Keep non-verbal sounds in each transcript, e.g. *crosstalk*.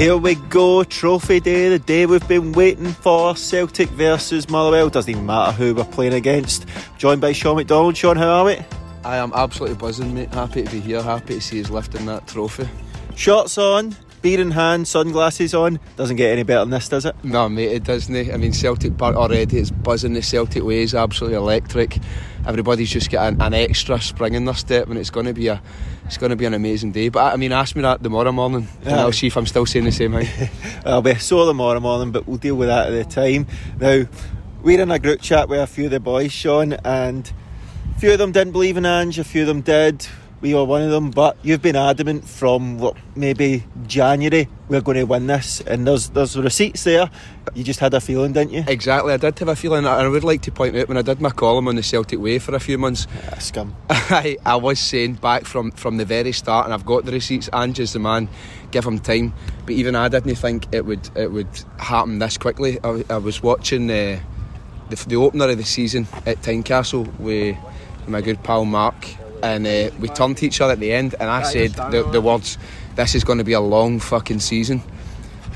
Here we go, trophy day, the day we've been waiting for. Celtic versus Motherwell. Doesn't even matter who we're playing against. Joined by Sean McDonald. Sean, how are we? I am absolutely buzzing, mate. Happy to be here. Happy to see us lifting that trophy. Shots on, beer in hand, sunglasses on. Doesn't get any better than this, does it? No, mate, it doesn't. Eh? I mean, Celtic Park already it's buzzing. The Celtic way is absolutely electric. Everybody's just got an, an extra spring in their step, and it's going to be a it's going to be an amazing day. But I mean, ask me that tomorrow morning, and Yeah. I'll see if I'm still saying the same thing. *laughs* I'll be sore tomorrow morning, but we'll deal with that at the time. Now, we're in a group chat with a few of the boys, Sean, and a few of them didn't believe in Ange, a few of them did. We were one of them, but you've been adamant from what maybe January we're going to win this, and there's there's receipts there. You just had a feeling, didn't you? exactly. I did have a feeling, and I would like to point out when I did my column on the Celtic way for a few months, Ah, scum. *laughs* I, I was saying back from, from the very start, and I've got the receipts. Ange is the man. Give him time. But even I didn't think it would it would happen this quickly. I was watching uh, the, the opener of the season at Tynecastle with my good pal Mark, and uh, we turned to each other at the end, and I said the, the words, "This is going to be a long fucking season."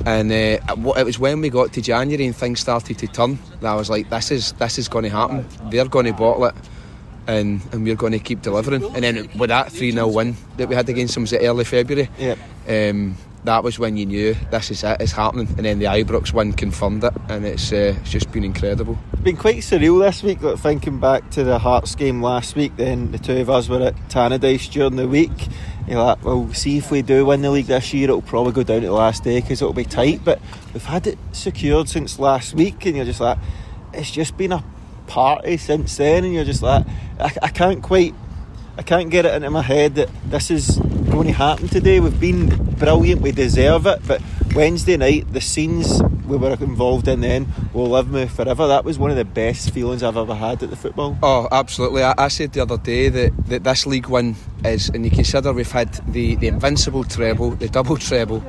And uh, it was when we got to January and things started to turn that I was like, "This is this is going to happen. They're going to bottle it." and, and we're going to keep delivering. And then with that 3 0 win that we had against them was early February, Yep. um, that was when you knew this is it, it's happening. And then the Ibrox win confirmed it, and it's, uh, it's just been incredible. It's been quite surreal this week, like thinking back to the Hearts game last week. Then the two of us were at Tannadice during the week. You're like, well, see if we do win the league this year, it'll probably go down to the last day because it'll be tight. But we've had it secured since last week, and you're just like, it's just been a party since then, and you're just like, I, I can't quite. I can't get it into my head that this is going to happen today. We've been brilliant, we deserve it, but Wednesday night, the scenes we were involved in then will live me forever. That was one of the best feelings I've ever had at the football. Oh, absolutely. I, I said the other day that, that this League One is, and you consider we've had the, the invincible treble, the double treble,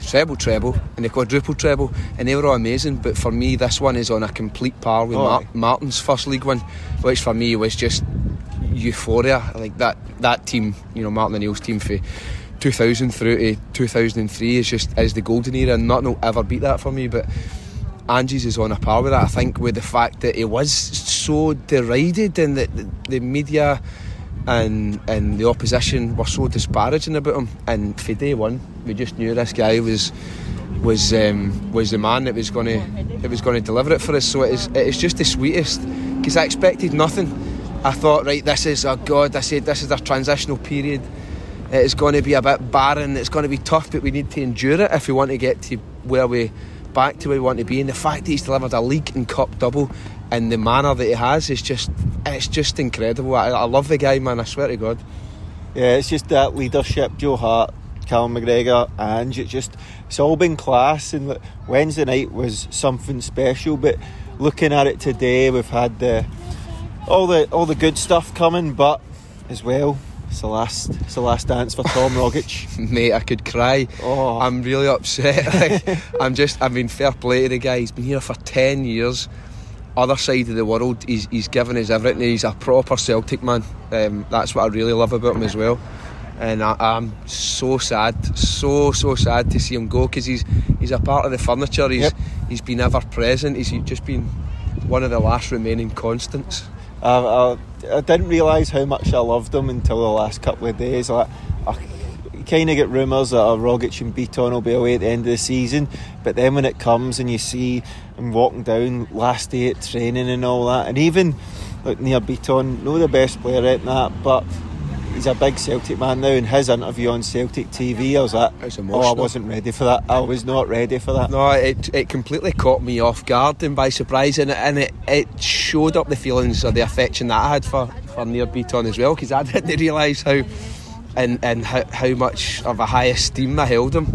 treble treble, and the quadruple treble, and they were all amazing. But for me, this one is on a complete par with Oh, Mar- Martin's first League One, which for me was just euphoria. Like that, that team, you know, Martin O'Neill's team for 2000 through to 2003 is just is the golden era, and nothing will ever beat that for me. But Ange's is on a par with that. I think with the fact that he was so derided and that the, the media and and the opposition were so disparaging about him. And for day one, we just knew this guy was was um, was the man that was going to that was going to deliver it for us. So it is it is just the sweetest because I expected nothing. I thought, right, this is oh god. I said this is our transitional period. It's going to be a bit barren. It's going to be tough, but we need to endure it if we want to get to where we back to where we want to be. And the fact that he's delivered a league and cup double in the manner that he has is just it's just incredible. I, I love the guy, man. I swear to God. Yeah, it's just that leadership, Joe Hart, Callum McGregor, and it just it's all been class. And Wednesday night was something special, but looking at it today, we've had the all the all the good stuff coming, but as well, it's the last it's the last dance for Tom Rogic. *laughs* Mate, I could cry. Oh. I'm really upset. *laughs* Like, I'm just, I mean, fair play to the guy. He's been here for 10 years. Other side of the world, he's, he's given us everything. He's a proper Celtic man. Um, that's what I really love about him as well. and I, I'm so sad, so so sad to see him go because he's he's a part of the furniture. He's Yep. he's been ever present. He's just been one of the last remaining constants. I, I, I didn't realise how much I loved him until the last couple of days. I, kind of get rumours that uh, Rogic and Bitton will be away at the end of the season, but then when it comes and you see him walking down last day at training and all that, and even like Nir Bitton, no the best player at that, but he's a big Celtic man now. In his interview on Celtic TV, I was like, It's oh, I wasn't ready for that. I was not ready for that. No, it, it completely caught me off guard and by surprise, and, it- and it, it showed up the feelings or the affection that I had for, for Nir Bitton as well, because I *laughs* didn't realise how and, and how, how much of a high esteem I held him.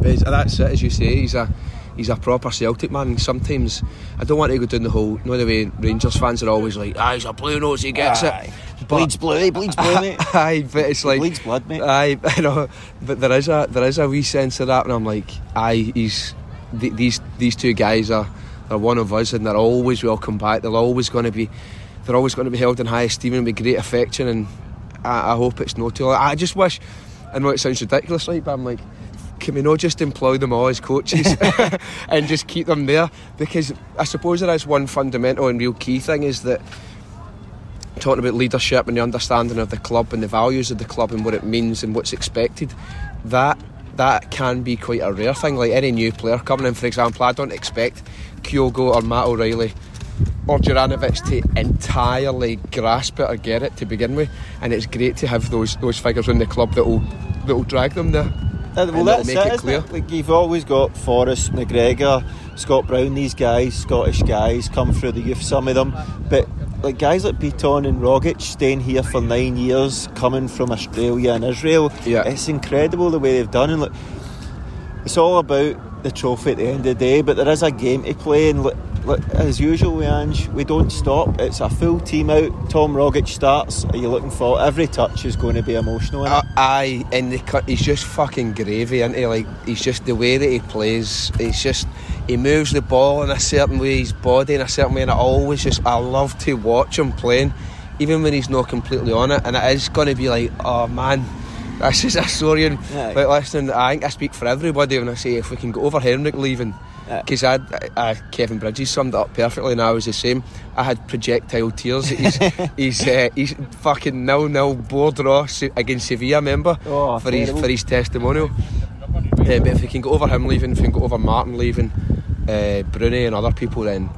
But that's it, as you say, he's a he's a proper Celtic man. Sometimes I don't want to go down the whole, you know, the way Rangers fans are always like, ah, he's a blue nose, he gets Aye. it. Bleeds blue, he bleeds blue, mate. *laughs* Aye, but it's like bleeds blood, mate. Aye, *laughs* I know, but there is a there is a wee sense of that, and I'm like, aye, he's th- these these two guys are are one of us, and they're always welcome back. They're always going to be they're always going to be held in high esteem and with great affection, and I, I hope it's no too. I just wish. I know it sounds ridiculous, right? But I'm like. Can we not just employ them all as coaches *laughs* and just keep them there? Because I suppose there is one fundamental and real key thing is that talking about leadership and the understanding of the club and the values of the club and what it means and what's expected, that that can be quite a rare thing. Like any new player coming in, for example, I don't expect Kyogo or Matt O'Riley or Juranovic to entirely grasp it or get it to begin with. And it's great to have those those figures in the club that will that will drag them there. Uh, well, that's make it, it clear. Like you've always got Forrest, McGregor, Scott Brown. These guys, Scottish guys, come through the youth. Some of them, but like guys like Bitton and Rogic staying here for nine years, coming from Australia and Israel. Yeah. it's incredible the way they've done. And look, it's all about the trophy at the end of the day. But there is a game to play, and look, look, as usual, with Ange, we don't stop. It's a full team out. Tom Rogic starts. Are you looking for every touch is going to be emotional? Uh, aye, and the he's just fucking gravy, isn't he? Like he's just the way that he plays. It's just he moves the ball in a certain way, his body in a certain way, and I always just I love to watch him playing, even when he's not completely on it. And it is going to be like, oh man. *laughs* This is a Sorian. Aye. But listen, I think I speak for everybody when I say if we can go over Henrik leaving, because I, I, Kevin Bridges summed it up perfectly, and I was the same. I had projectile tears. He's *laughs* he's, uh, he's fucking nil nil board draw against Sevilla, member Oh, for his for his testimonial. Uh, but if we can go over him leaving, if we can go over Martin leaving, uh, Broony and other people, then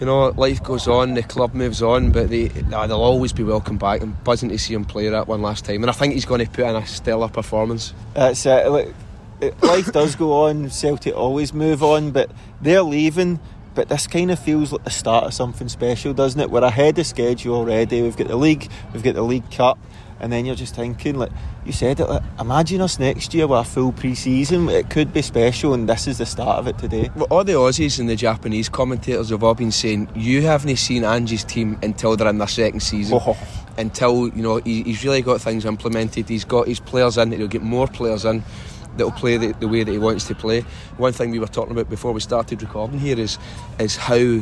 you know life goes on, the club moves on, but they they'll always be welcome back. I'm buzzing to see him play that one last time, and I think he's going to put in a stellar performance. That's it- life does go on. Celtic always move on, but they're leaving. But this kind of feels like the start of something special, doesn't it? We're ahead of schedule already. We've got the league, we've got the League Cup, and then you're just thinking, like you said it. Like, imagine us next year with a full pre-season. It could be special, and this is the start of it today. Well, all the Aussies and the Japanese commentators have all been saying you haven't seen Ange's team until they're in their second season. Oh. Until you know he, he's really got things implemented. He's got his players in. He'll get more players in that will play the, the way that he wants to play. One thing we were talking about before we started recording here is is how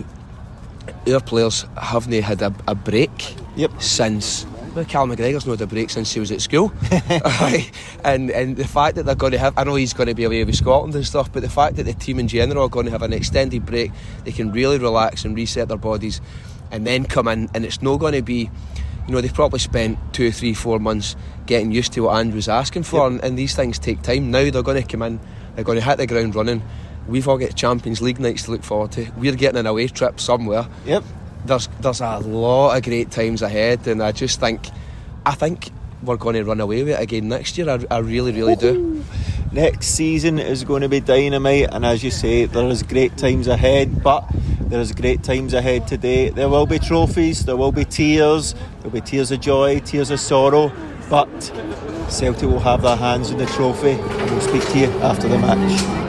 our players haven't had a, a break Yep. since. Well, Cal McGregor's not had a break since he was at school, *laughs* and and the fact that they're going to have, I know he's going to be away with Scotland and stuff, but the fact that the team in general are going to have an extended break, they can really relax and reset their bodies, and then come in, and it's not going to be, you know, they've probably spent two, three, four months getting used to what Andrew was asking for, and, and these things take time. Now they're going to come in, they're going to hit the ground running. We've all got Champions League nights to look forward to. We're getting an away trip somewhere Yep. there's there's a lot of great times ahead, and I just think I think we're going to run away with it again next year. I, I really, really do. Next season is going to be dynamite, and as you say, there is great times ahead. But there is great times ahead today. There will be trophies, there will be tears, there will be tears of joy, tears of sorrow. But Celtic will have their hands on the trophy, and we'll speak to you after the match.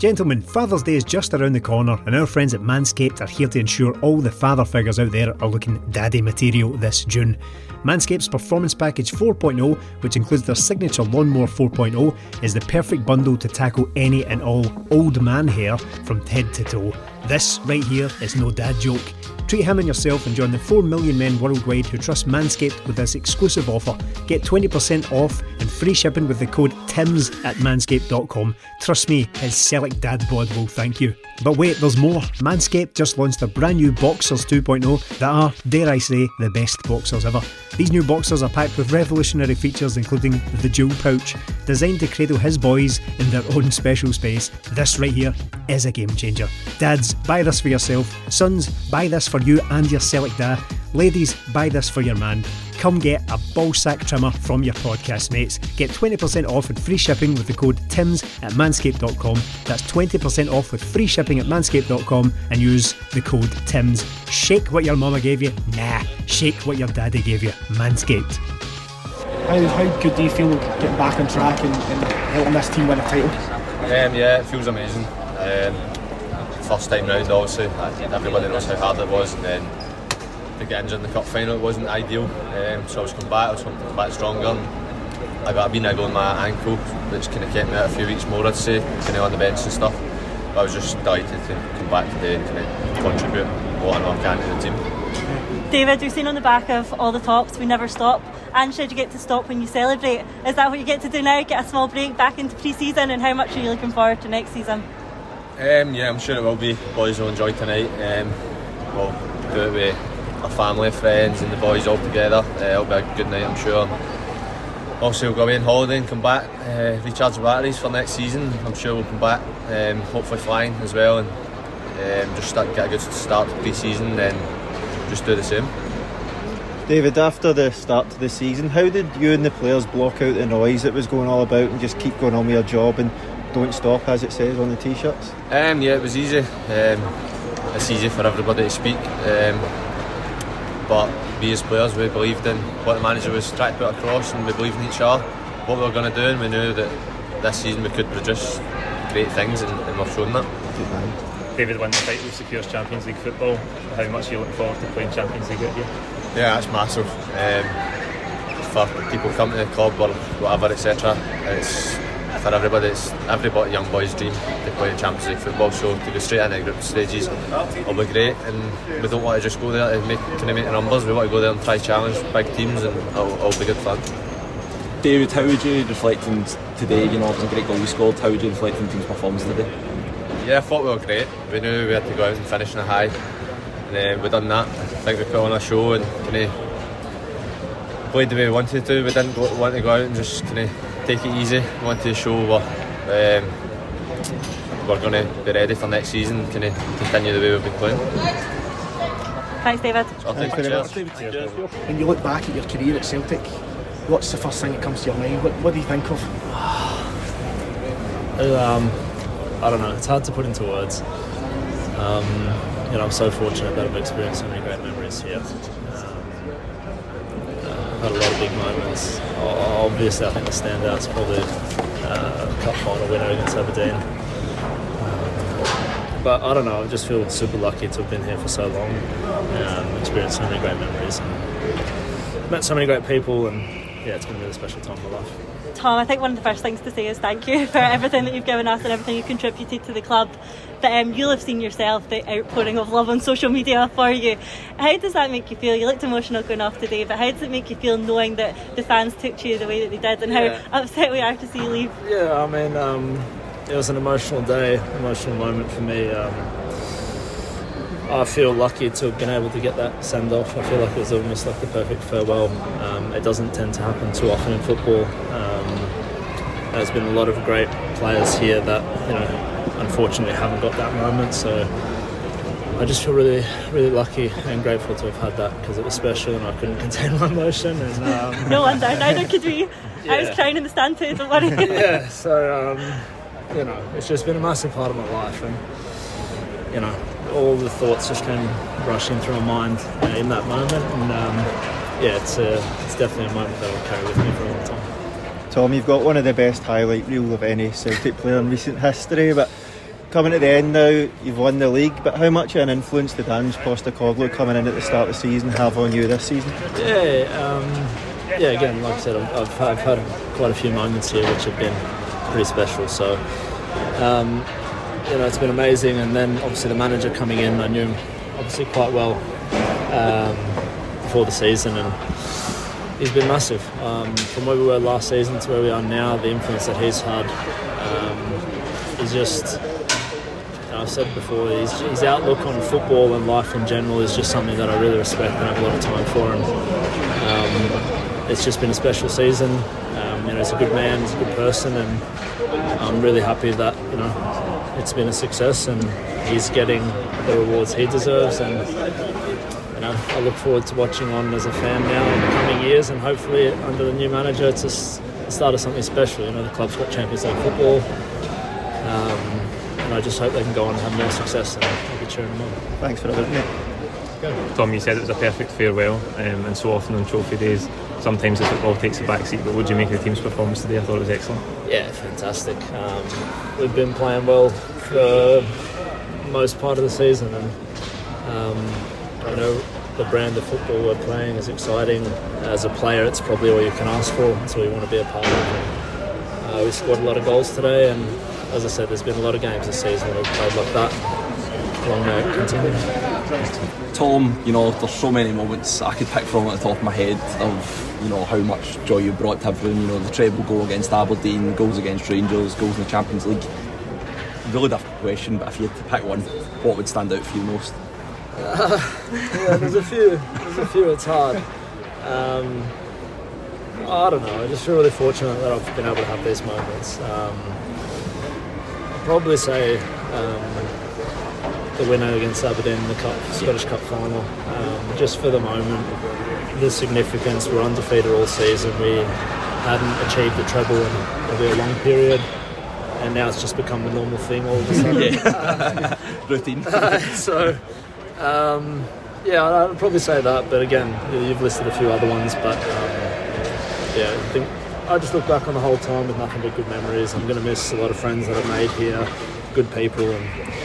Gentlemen, Father's Day is just around the corner, and our friends at Manscaped are here to ensure all the father figures out there are looking daddy material this June. Manscaped's Performance Package 4.0, which includes their signature Lawnmower 4.0, is the perfect bundle to tackle any and all old man hair from head to toe. This right here is no dad joke. Treat him and yourself and join the 4 million men worldwide who trust Manscaped with this exclusive offer. Get 20% off and free shipping with the code TIMS at manscaped.com. Trust me, his Select Dad bod will thank you. But wait, there's more. Manscaped just launched their brand new Boxers 2.0 that are, dare I say, the best boxers ever. These new boxers are packed with revolutionary features including the dual pouch, designed to cradle his boys in their own special space. This right here is a game changer. Dads, buy this for yourself. Sons, buy this for you and your Select Dad. Ladies, buy this for your man. Come get a ball sack trimmer from your podcast mates. Get 20% off and free shipping with the code TIMS at manscaped.com. That's 20% off with free shipping at manscaped.com and use the code TIMS. Shake what your mama gave you? Nah, shake what your daddy gave you. Manscaped. How, how good do you feel getting back on track and, and helping this team win a title? Um, yeah, it feels amazing. Um, first time round, obviously, everybody knows how hard it was, and then to get injured in the cup final, wasn't ideal. Um, so I was coming back, I was coming back stronger. And I got a wee niggle in my ankle, which kind of kept me out a few weeks more, I'd say, kind of on the bench and stuff. But I was just delighted to come back today and kind of contribute what I know I can to the team. David, we've seen on the back of all the tops, we never stop. And should you get to stop when you celebrate? Is that what you get to do now? Get a small break back into pre season? And how much are you looking forward to next season? Um, yeah, I'm sure it will be. Boys will enjoy tonight. Um, we'll do it with our family, friends, and the boys all together. Uh, it'll be a good night, I'm sure. Also, we'll go away on holiday and come back, uh, recharge the batteries for next season. I'm sure we'll come back, um, hopefully flying as well, and um, just start, get a good start to pre-season, then just do the same. David, after the start to the season, how did you and the players block out the noise that was going all about and just keep going on with your job and don't stop, as it says on the t-shirts? Um, yeah, it was easy. Um, it's easy for everybody to speak, um, but we as players, we believed in what the manager was trying to put across, and we believed in each other, what we were going to do, and we knew that this season we could produce great things, and, and we've shown that. David wins the title, secures Champions League football. How much are you looking forward to playing Champions League with you? Yeah, that's massive. Um, for people coming to the club or whatever, etc. It's for everybody. It's everybody, young boys' dream to play Champions League football. So to go straight into the group stages will be great. And we don't want to just go there and make kind of make the numbers. We want to go there and try challenge big teams, and it'll, it'll be good fun. David, how would you reflect on today? You know, it was a great goal you scored. How would you reflect on team's performance today? Yeah, I thought we were great. We knew we had to go out and finish in a high, and uh, we done that. I think we put on a show and kind of played the way we wanted to. We didn't go, want to go out and just kind of take it easy. We wanted to show we're, um, we're going to be ready for next season, kind of continue the way we've been playing. Thanks, David. So Thanks cheers. very much, David. When you look back at your career at Celtic, what's the first thing that comes to your mind? What, what do you think of? *sighs* Um, I don't know. It's hard to put into words. Um, you know, I'm so fortunate that I've experienced so many great memories here. Had a lot of big moments. Obviously, I think the standout's probably uh, cup final winner against Aberdeen. Um, but I don't know. I just feel super lucky to have been here for so long, experienced so many great memories, and met so many great people, and yeah, it's been a really special time in my life. Tom, I think one of the first things to say is thank you *laughs* for everything that you've given us and everything you contributed to the club. But um, you'll have seen yourself the outpouring of love on social media *laughs* for you. How does that make you feel? You looked emotional going off today, but how does it make you feel knowing that the fans took to you the way that they did and how upset we are to see you leave? Yeah, I mean, um, it was an emotional day, emotional moment for me. Um, I feel lucky to have been able to get that send off. I feel like it was almost like the perfect farewell. Um, it doesn't tend to happen too often in football. Um, there's been a lot of great players here that you know unfortunately haven't got that moment. So I just feel really, really lucky and grateful to have had that because it was special and I couldn't *laughs* contain my emotion. And um, No wonder, neither could we. I was crying in the stand too, don't worry. *laughs* yeah, so um, you know, it's just been a massive part of my life, and you know, all the thoughts just came rushing through my mind uh, in that moment, and um, yeah, it's a, it's definitely a moment that I'll carry with me for a long time. Tom, you've got one of the best highlight reel of any Celtic player in recent history, but coming to the end now, you've won the league, but how much of an influence did Ange Postecoglou coming in at the start of the season have on you this season? Yeah, um, yeah. Again, like I said, I've, I've had quite a few moments here which have been pretty special. So, um, you know, it's been amazing. And then obviously the manager coming in, I knew him obviously quite well um, before the season, and he's been massive. Um, from where we were last season to where we are now, the influence that he's had um, is just. I've said before, his, his outlook on football and life in general is just something that I really respect and have a lot of time for. And um, it's just been a special season. Um, you know, he's a good man, he's a good person, and I'm really happy that you know it's been a success and he's getting the rewards he deserves. And you know, I look forward to watching on as a fan now in the coming years, and hopefully under the new manager, it's a start of something special. You know, the club's got Champions League football. Um, and I just hope they can go on and have more success and I'll be cheering them on. Thanks for that, mate. Tom, you said it was a perfect farewell, um, and so often on trophy days, sometimes the football takes a backseat. But what do you make of the team's performance today? I thought it was excellent. Yeah, fantastic. Um, we've been playing well for most part of the season, and um, I know the brand of football we're playing is exciting. As a player, it's probably all you can ask for. so you want to be a part of. it. uh, we scored a lot of goals today, and as I said, there's been a lot of games this season we've played like that. Long may it continue. Tom, you know, there's so many moments I could pick from at the top of my head of, you know, how much joy you brought to everyone. You know, the treble goal against Aberdeen, goals against Rangers, goals in the Champions League. Really difficult question, but if you had to pick one, what would stand out for you most? Uh, *laughs* yeah, there's a few. There's a few. It's hard. Um, I don't know. I just feel really fortunate that I've been able to have these moments. Um, I'd probably say um, the winner against Aberdeen in the Cup, Scottish Cup final. Um, just for the moment, the significance. We're undefeated all season. We hadn't achieved the treble in a long period. And now it's just become the normal thing all of a sudden. Yeah. *laughs* Routine. *laughs* so, um, yeah, I'd probably say that. But again, you've listed a few other ones. But um, yeah, I think I just look back on the whole time with nothing but good memories. I'm going to miss a lot of friends that I've made here, good people, and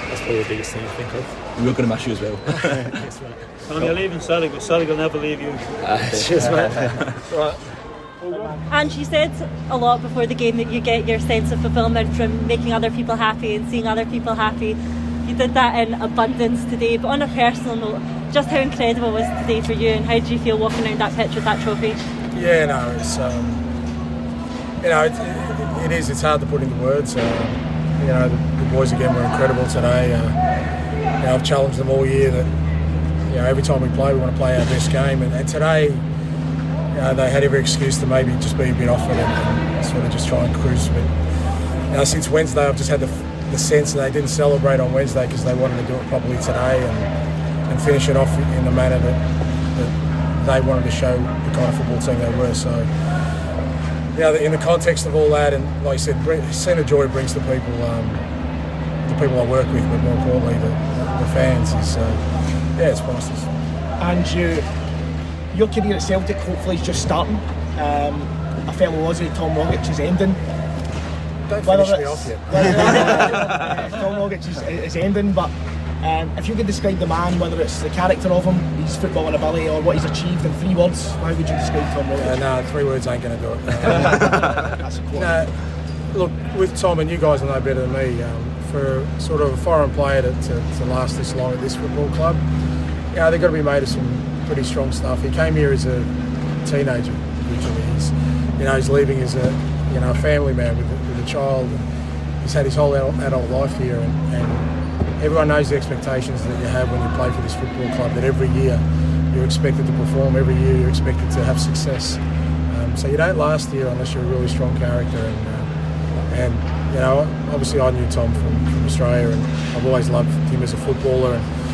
that's probably the biggest thing I think of. We're going to miss you as well. *laughs* Thanks, mate. Tom, you're leaving Celtic, but Celtic will never leave you. *laughs* Uh, cheers, mate. right. And she said a lot before the game that you get your sense of fulfillment from making other people happy and seeing other people happy. You did that in abundance today, but on a personal note, just how incredible was today for you and how did you feel walking around that pitch with that trophy? Yeah, no, it's um, you know it, it is. It's hard to put into words. Uh, you know, the, the, boys again were incredible today. Uh, you know, I've challenged them all year that you know every time we play, we want to play our best game, and, and today. You know, they had every excuse to maybe just be a bit off it and, sort of just try and cruise. But you know, since Wednesday, I've just had the, the sense that they didn't celebrate on Wednesday because they wanted to do it properly today and, and finish it off in the manner that, that they wanted to show the kind of football team they were. So, yeah, in the context of all that, and like I said, the joy brings to people, um, the people I work with, but more importantly, the, the fans is, uh, yeah, it's priceless. And you, your career at Celtic hopefully is just starting. Um, a fellow Aussie, Tom Rogic, is ending. Don't finish me off yet. *laughs* uh, *laughs* Tom Rogic is, is ending, but um, if you could describe the man, whether it's the character of him, his footballing ability, or what he's achieved in three words, how would you describe Tom Rogic? Uh, no, three words ain't going to do it. *laughs* That's a no, look, with Tom, and you guys will know better than me, um, for sort of a foreign player to, to, to last this long at this football club, you know, they've got to be made of some pretty strong stuff. He came here as a teenager originally. He's, you know, he's leaving as a, you know, a family man with a, with a child. He's had his whole adult life here, and, and everyone knows the expectations that you have when you play for this football club. That every year you're expected to perform. Every year you're expected to have success. Um, so you don't last here unless you're a really strong character. And, uh, and you know, obviously I knew Tom from, from Australia, and I've always loved him as a footballer. And,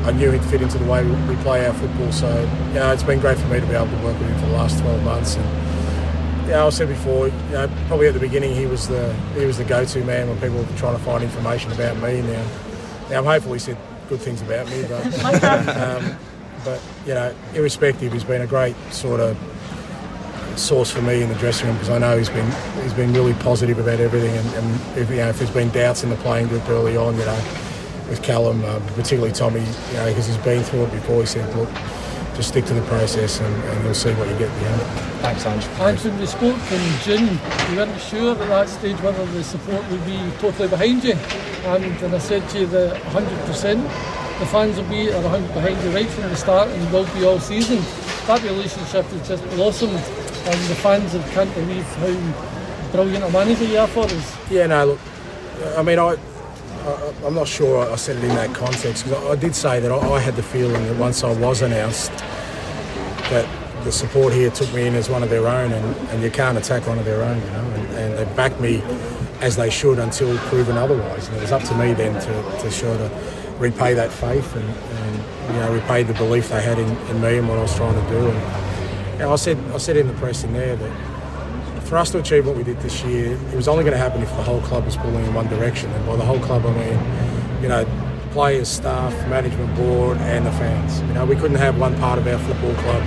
I knew he'd fit into the way we play our football. So, you know, it's been great for me to be able to work with him for the last 12 months. And, yeah, I said before, you know, probably at the beginning he was the he was the go-to man when people were trying to find information about me. Now, now I'm hopeful he said good things about me, but *laughs* um, but you know, irrespective, he's been a great sort of source for me in the dressing room because I know he's been he's been really positive about everything, and, and if, you know, if there's been doubts in the playing group early on, you know, with Callum, uh, particularly Tommy, you know, because he's been through it before, he said, look, just stick to the process, and, and you'll see what you get at the end. Thanks, Ange. And when we spoke in June, you weren't sure at that stage whether the support would be totally behind you. And, and I said to you that 100%, the fans will be at 100 behind you right from the start and will be all season. That relationship has just blossomed and the fans have can't believe how brilliant a manager you are for us. Yeah, no, look, I mean, I, I, I'm not sure I said it in that context because I, I did say that I, I had the feeling that once I was announced that the support here took me in as one of their own, and, and you can't attack one of their own, you know, and, and they backed me as they should until proven otherwise. And it was up to me then to, to sort of repay that faith and, and you know repay the belief they had in, in me and what I was trying to do. And you know, I said I said in the press in there that for us to achieve what we did this year, it was only going to happen if the whole club was pulling in one direction. And by the whole club, I mean, you know, players, staff, management board, and the fans. You know, we couldn't have one part of our football club,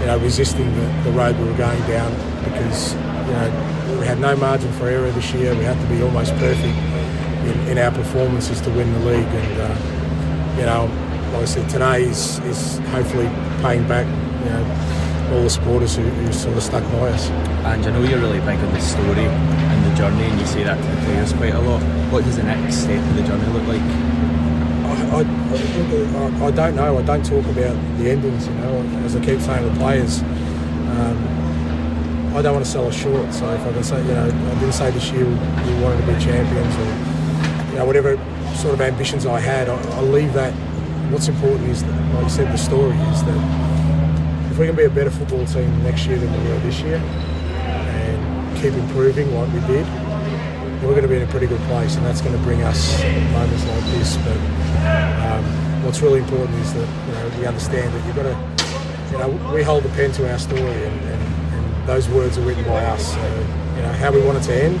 you know, resisting the, the road we were going down because, you know, we had no margin for error this year. We had to be almost perfect in, in our performances to win the league. And, uh, you know, like I said, today is, is hopefully paying back, you know, all the supporters who, who sort of stuck by us. And I know you're really big on the story and the journey, and you say that to the players quite a lot. What does the next step of the journey look like? I, I, I, I don't know. I don't talk about the endings, you know. As I keep saying to the players, um, I don't want to sell us short. So if I can say, you know, I didn't say this year we wanted to be champions or, you know, whatever sort of ambitions I had, I, I leave that. What's important is, that, like you said, the story is that if going to be a better football team next year than we were this year and keep improving like we did, we're going to be in a pretty good place, and that's going to bring us moments like this. But um, what's really important is that you know we understand that you've got to, you know, we hold the pen to our story, and, and, and those words are written by us. So, you know, how we want it to end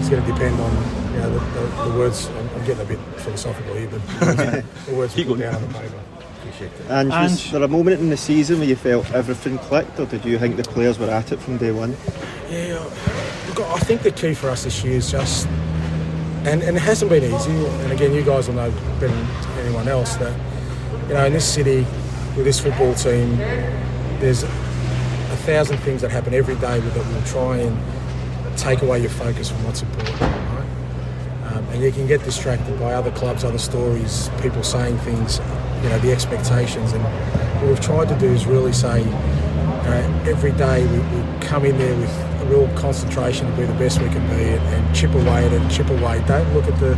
is going to depend on you know the, the, the words. I'm, I'm getting a bit philosophical here, but *laughs* the words we put down on the paper. Appreciate it. And was there a moment in the season where you felt everything clicked, or did you think the players were at it from day one? Yeah, look, I think the key for us this year is just, and, and it hasn't been easy. And again, you guys will know better than anyone else that, you know, in this city with this football team, there's a thousand things that happen every day that will try and take away your focus from what's important. Right? Um, and you can get distracted by other clubs, other stories, people saying things, you know, the expectations. And what we've tried to do is really say, every day we, we come in there with a real concentration to be the best we can be and, and chip away at it chip away. Don't look at the,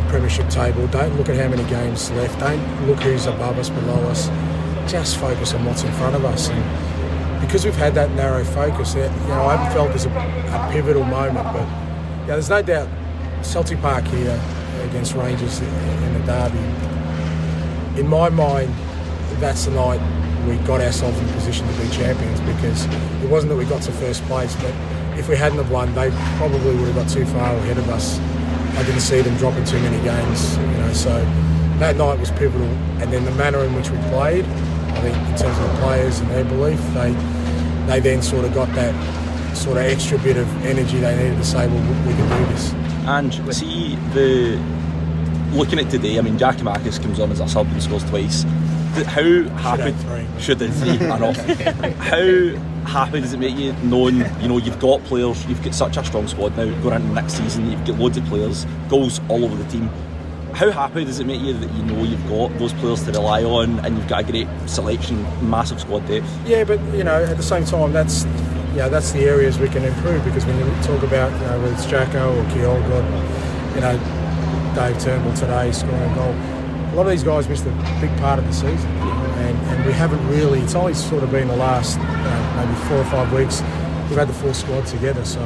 the premiership table. Don't look at how many games left. Don't look who's above us, below us. Just focus on what's in front of us. And because we've had that narrow focus, you know, I haven't felt there's a, a pivotal moment, but yeah, there's no doubt Celtic Park here against Rangers in the derby. In my mind, that's the night we got ourselves in position to be champions because it wasn't that we got to first place, but if we hadn't have won, they probably would have got too far ahead of us. I didn't see them dropping too many games, you know. So that night was pivotal, and then the manner in which we played, I think in terms of the players and their belief, they they then sort of got that sort of extra bit of energy they needed to say, well, we can do this. And see the looking at today, I mean, Giakoumakis comes on as a sub and scores twice. How happy should have three? I know. *laughs* How happy does it make you knowing you know you've got players, you've got such a strong squad now going into next season, you've got loads of players, goals all over the team. How happy does it make you that you know you've got those players to rely on and you've got a great selection, massive squad depth? Yeah, but you know at the same time that's yeah that's the areas we can improve because when you talk about you know whether it's Jacko or Kyogo, you know Dave Turnbull today scoring a goal. A lot of these guys missed a big part of the season, and, and we haven't really. It's only sort of been the last you know, maybe four or five weeks we've had the full squad together. So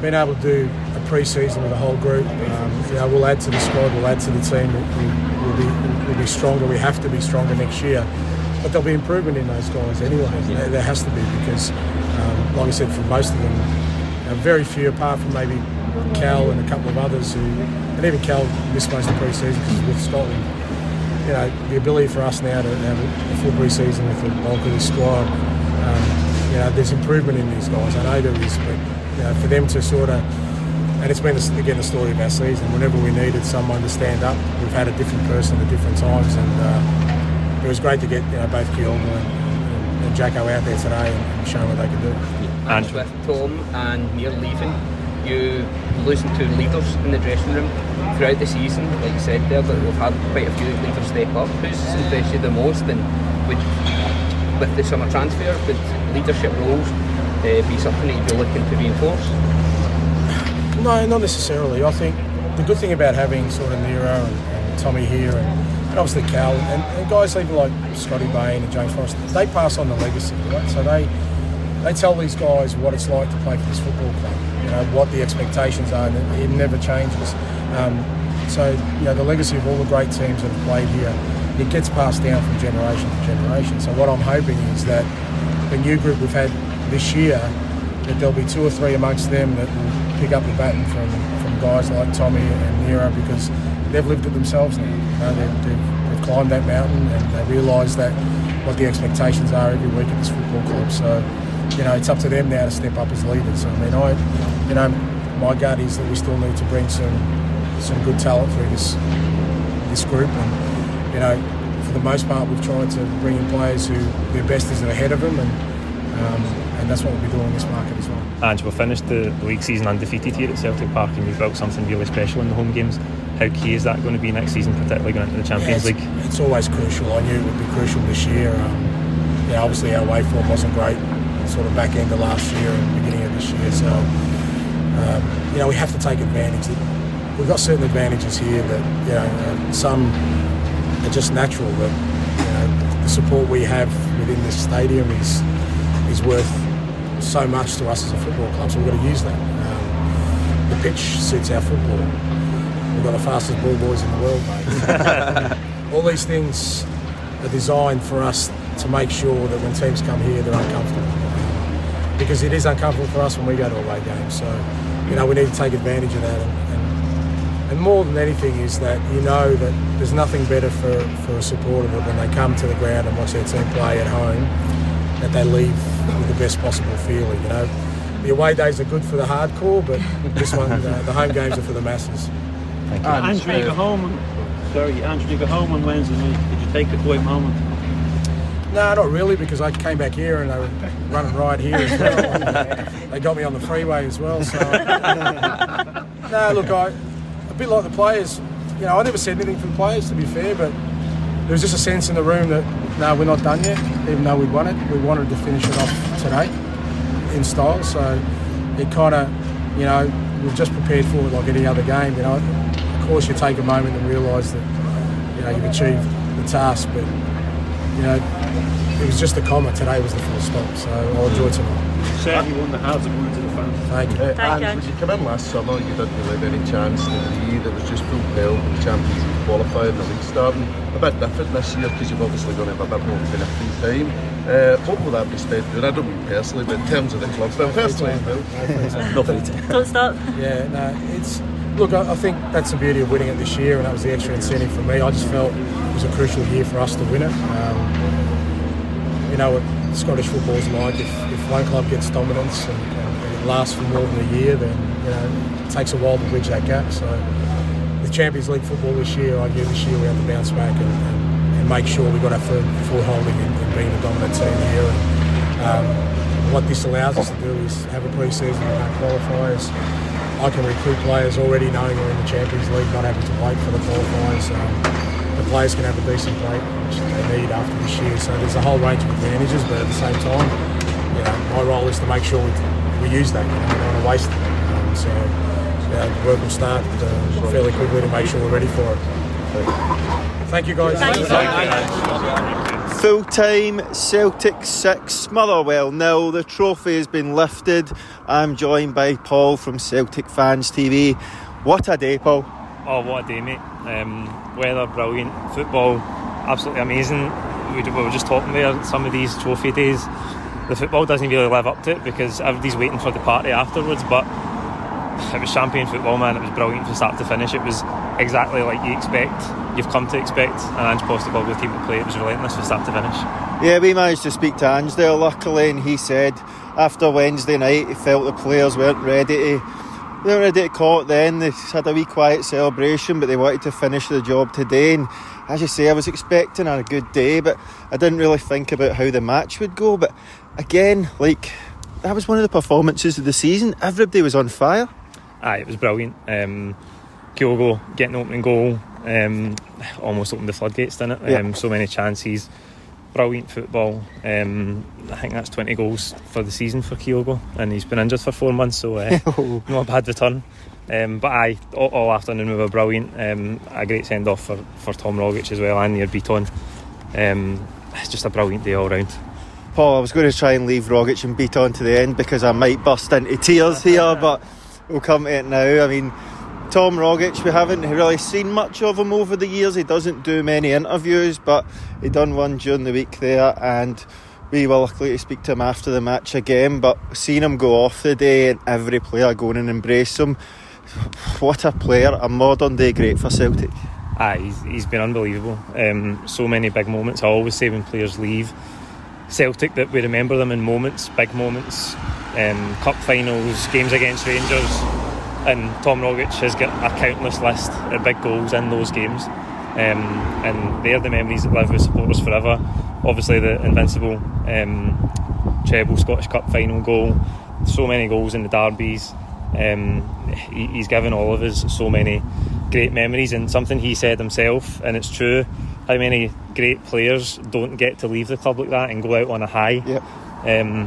being able to do a pre-season with the whole group, um, you know, we'll add to the squad, we'll add to the team. We'll, we'll, be, we'll be stronger. We have to be stronger next year, but there'll be improvement in those guys anyway. There, there has to be because, um, like I said, for most of them, very few apart from maybe Cal and a couple of others who, and even Cal missed most of the pre-season because with Scotland. you know, the ability for us now to have a full pre-season with the bulk of this squad, um, you know, there's improvement in these guys. I know there is, but you know, for them to sort of, and it's been again the story of our season. Whenever we needed someone to stand up, we've had a different person at different times, and uh, it was great to get you know both Kielma and, and, Jacko out there today and, and show what they can do. And with Tom and Nir leaving, you losing two leaders in the dressing room throughout the season, like you said there, that we've had quite a few leaders step up. Who's impressed you the most, and with the summer transfer, would leadership roles uh, be something that you'd be looking to reinforce? No, not necessarily. I think the good thing about having sort of Nero and, and Tommy here and, and obviously Cal and, and, guys even like Scotty Bain and James Forrest, they pass on the legacy, right? So they they tell these guys what it's like to play for this football club. Know what the expectations are, and it, it never changes. Um, so you know the legacy of all the great teams that have played here, it gets passed down from generation to generation. So what I'm hoping is that the new group we've had this year, that there'll be two or three amongst them that will pick up the baton from from guys like Tommy and Nero because they've lived it themselves now. You know, they've, they've, they've climbed that mountain and they realise that what the expectations are every week at this football club. So you know, it's up to them now to step up as leaders. I mean, I, you know, my gut is that we still need to bring some some good talent through this this group, and you know, for the most part, we've tried to bring in players who their best is ahead of them, and um, and that's what we'll be doing in this market as well. And we've finished the league season undefeated here at Celtic Park, and you've built something really special in the home games. How key is that going to be next season, particularly going into the Champions yeah, it's, League? It's always crucial. I knew it would be crucial this year. Um, yeah, obviously our away form wasn't great sort of back end of last year and beginning of this year. So, um, you know, we have to take advantage. We've got certain advantages here that, you know, uh, some are just natural. That, you know, the support we have within this stadium is is worth so much to us as a football club. So we've got to use that. Um, the pitch suits our football. We've got the fastest ball boys in the world, mate. *laughs* All these things are designed for us to make sure that when teams come here, they're uncomfortable because it is uncomfortable for us when we go to away games. So, you know, we need to take advantage of that. And, and, and, more than anything is that you know that there's nothing better for, for a supporter than when they come to the ground and watch their team play at home, that they leave with the best possible feeling. You know, the away days are good for the hardcore, but this one, uh, the home games are for the masses. Thank you. Andrew, you go home. Sorry, Andrew, you go home on Wednesday night. Did you take the quiet moment? No, not really, because I came back here and they were running right here as well. *laughs* they got me on the freeway as well. So, *laughs* no, look, I a bit like the players. You know, I never said anything for the players, to be fair, but there was just a sense in the room that no, we're not done yet. Even though we'd won it, we wanted to finish it off today in style. So it kind of, you know, we've just prepared for it like any other game. You know, of course, you take a moment and realise that you know you've achieved the task, but you know, it was just a comma. Today was the full stop. So I'll enjoy tonight. Certainly won the to the fans. Thank you. Uh, Thank and you. when you come in last summer, you didn't really have any chance to lead. It was just full pelt the Champions League qualifying, the league starting. A bit different this year because you've obviously going to have a bit more kind of free time. Uh, what will that be spent doing? I don't mean personally, but in terms of the club. But personally, no free time. Don't stop. Yeah, no, it's look. I, I think that's the beauty of winning it this year, and that was the extra incentive for me. I just felt it was a crucial year for us to win it. Um, you know what Scottish football's like. If, if one club gets dominance and, and, it lasts for more than a year, then you know it takes a while to bridge that gap. So the Champions League football this year, I knew this year we had to bounce back and, and, and make sure we got our holding in, in, being a dominant team here. And, um, what this allows us to do is have a pre-season with qualifiers. I can recruit players already knowing we're in the Champions League, not having to wait for the qualifiers. Um, the players can have a decent break, which they need after this year. So there's a whole range of advantages, but at the same time, you know, my role is to make sure we, we use that. You know, we don't want to waste it. Um, so yeah, the work will start uh, fairly quickly to make sure we're ready for it. Thank you guys. Thank you. Full time Celtic 6, Motherwell nil. The trophy has been lifted. I'm joined by Paul from Celtic Fans TV. What a day, Paul. Oh, what a day, mate. Um, weather brilliant, football absolutely amazing. We, we were just talking there, some of these trophy days, the football doesn't really live up to it because everybody's waiting for the party afterwards. But it was champion football, man. It was brilliant from start to finish. It was exactly like you expect, you've come to expect an Ange Postecoglou team to play. It was relentless from start to finish. Yeah, we managed to speak to Ange there luckily, and he said after Wednesday night he felt the players weren't ready to. They weren't ready to call it then. They had a wee quiet celebration, but they wanted to finish the job today. And as you say, I was expecting a good day, but I didn't really think about how the match would go. But again, like that was one of the performances of the season. Everybody was on fire. Aye, it was brilliant. Um, Kyogo getting opening goal um, almost opened the floodgates, didn't it? Yeah. Um, so many chances, brilliant football. Um, I think that's 20 goals for the season for Kyogo, and he's been injured for four months, so uh, *laughs* not a bad return. Um, but aye, all, all afternoon we were brilliant. Um, a great send off for, for Tom Rogic as well, and Nir Bitton. Um, it's just a brilliant day all round. Paul, I was going to try and leave Rogic and Bitton to the end because I might burst into tears here, but we'll come to it now. I mean, Tom Rogic, we haven't really seen much of him over the years. He doesn't do many interviews, but he done one during the week there, and we were lucky to speak to him after the match again. But seeing him go off the day and every player going and embrace him, what a player, a modern day great for Celtic. Aye, he's, he's been unbelievable. Um, so many big moments. I always say when players leave Celtic that we remember them in moments, big moments, um, cup finals, games against Rangers. And Tom Rogic has got a countless list of big goals in those games. Um, and they're the memories that live with supporters forever. Obviously, the invincible um, treble Scottish Cup final goal, so many goals in the derbies. Um, he, he's given all of us so many great memories, and something he said himself, and it's true. How many great players don't get to leave the club like that and go out on a high? Um,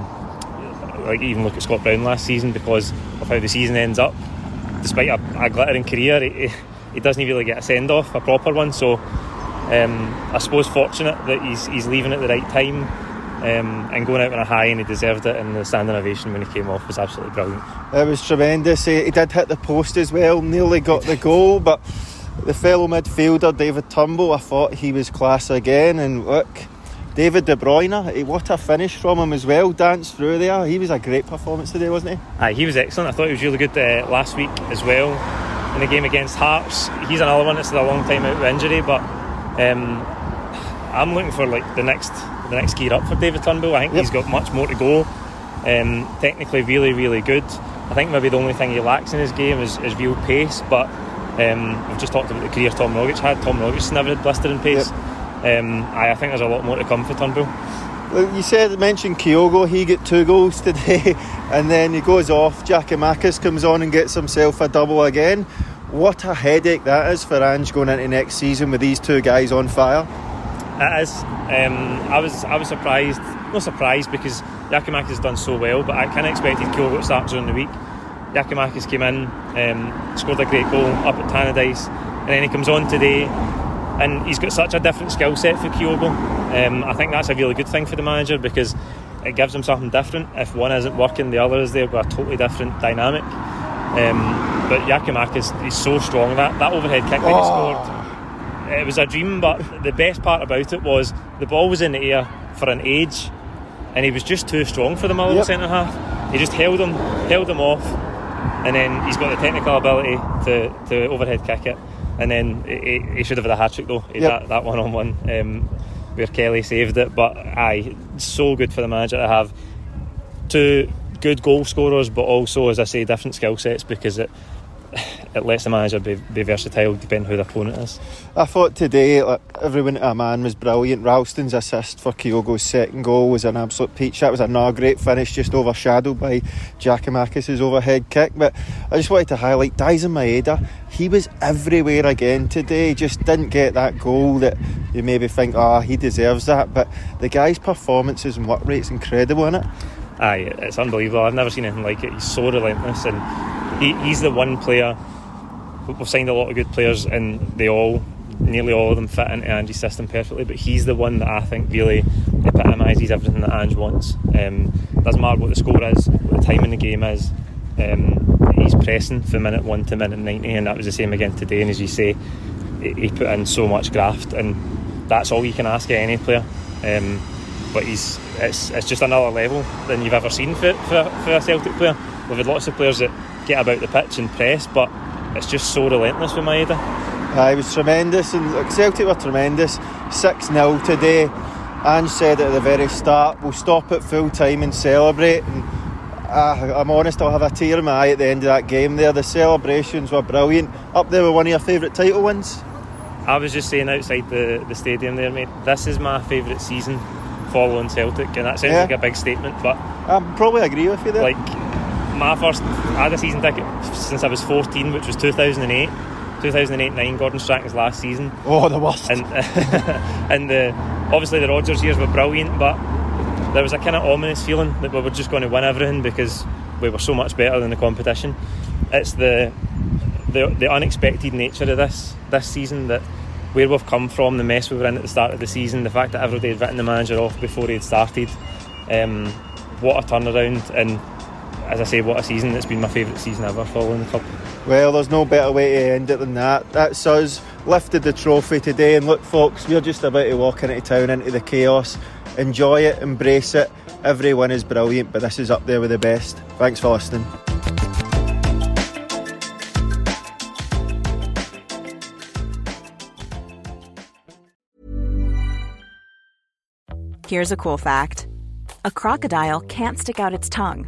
like even look at Scott Brown last season because of how the season ends up. Despite a, a glittering career, he, he doesn't really get a send off, a proper one. So um, I suppose fortunate that he's he's leaving at the right time um, and going out on a high, and he deserved it. And the standing ovation when he came off was absolutely brilliant. It was tremendous. He, he did hit the post as well, nearly got the goal, but the fellow midfielder David Turnbull, I thought he was class again. And look, David De Bruyne, eh, what a finish from him as well. Danced through there. He was a great performance today, wasn't he? Aye, he was excellent. I thought he was really good uh, last week as well in the game against Hearts. He's another one that's had a long time out with injury, but um, I'm looking for like the next the next gear up for David Turnbull. I think he's got much more to go. Um, technically, really, really good. I think maybe the only thing he lacks in his game is, is real pace, but um, we've just talked about the career Tom Rogic had. Tom Rogic's never had blistering pace. Um, I, I think there's a lot more to come for Turnbull. Look, You said mentioned Kyogo, he got two goals today, *laughs* and then he goes off. Giakoumakis comes on and gets himself a double again. What a headache that is for Ange going into next season with these two guys on fire. It is. Um, I was I was surprised, not surprised because Giakoumakis has done so well, but I kind of expected Kyogo to start during the week. Giakoumakis came in, um, scored a great goal up at Tannadice, and then he comes on today, and he's got such a different skill set for Kyogo. Um, I think that's a really good thing for the manager because it gives him something different. If one isn't working, the other is there with a totally different dynamic. Um, but Giakoumakis is so strong. That that overhead kick that he scored it was a dream, but the best part about it was the ball was in the air for an age, and he was just too strong for the Motherwell Yep. centre half. He just held him, held him off, and then he's got the technical ability to, to overhead kick it. And then he, he should have had a hat trick though. Yep. That, that one on one um, where Kelly saved it. But aye, so good for the manager to have two good goal scorers, but also, as I say, different skill sets because it it lets the manager be, be versatile depending who the opponent is. I thought today, like, everyone to a man was brilliant. Ralston's assist for Kyogo's second goal was an absolute peach. That was another great finish, just overshadowed by Giakoumakis' overhead kick. But I just wanted to highlight Daizen Maeda. He was everywhere again today. Just didn't get that goal that you maybe think, ah, he deserves that. But the guy's performances and work rate's incredible, isn't it? Aye, it's unbelievable. I've never seen anything like it. He's so relentless, and he, he's the one player. We've signed a lot of good players, and they all, nearly all of them, fit into Ange's system perfectly. But he's the one that I think really epitomises everything that Ange wants. Um, doesn't matter what the score is, what the time in the game is. Um, he's pressing from minute one to minute ninety, and that was the same again today. And as you say, he, put in so much graft, and that's all you can ask of any player. Um, but he's it's, it's just another level than you've ever seen for, for, for a Celtic player. We've had lots of players that get about the pitch and press, but it's just so relentless with Maeda. Uh, it was tremendous, and like, Celtic were tremendous. 6 0 today. Ange said at the very start, we'll stop at full time and celebrate. And uh, I'm honest, I'll have a tear in my eye at the end of that game there. The celebrations were brilliant. Up there with one of your favourite title wins. I was just saying outside the, the stadium there, mate, this is my favourite season following Celtic, and that sounds Yeah. like a big statement, but I probably agree with you there. like my first, I had a season ticket since I was 14, which was 2008. 2008-9, Gordon Strachan's last season. Oh, the worst. And *laughs* and the obviously the Rodgers years were brilliant, but there was a kind of ominous feeling that we were just going to win everything because we were so much better than the competition. It's the the, the unexpected nature of this this season that where we've come from, the mess we were in at the start of the season, the fact that everybody had written the manager off before he had started. Um, what a turnaround! And as I say, what a season! It's been my favourite season ever following the club. Well, there's no better way to end it than that. That's us lifted the trophy today, and look, folks, we're just about to walk into town into the chaos. Enjoy it, embrace it. Every win is brilliant, but this is up there with the best. Thanks for listening. Here's a cool fact a crocodile can't stick out its tongue.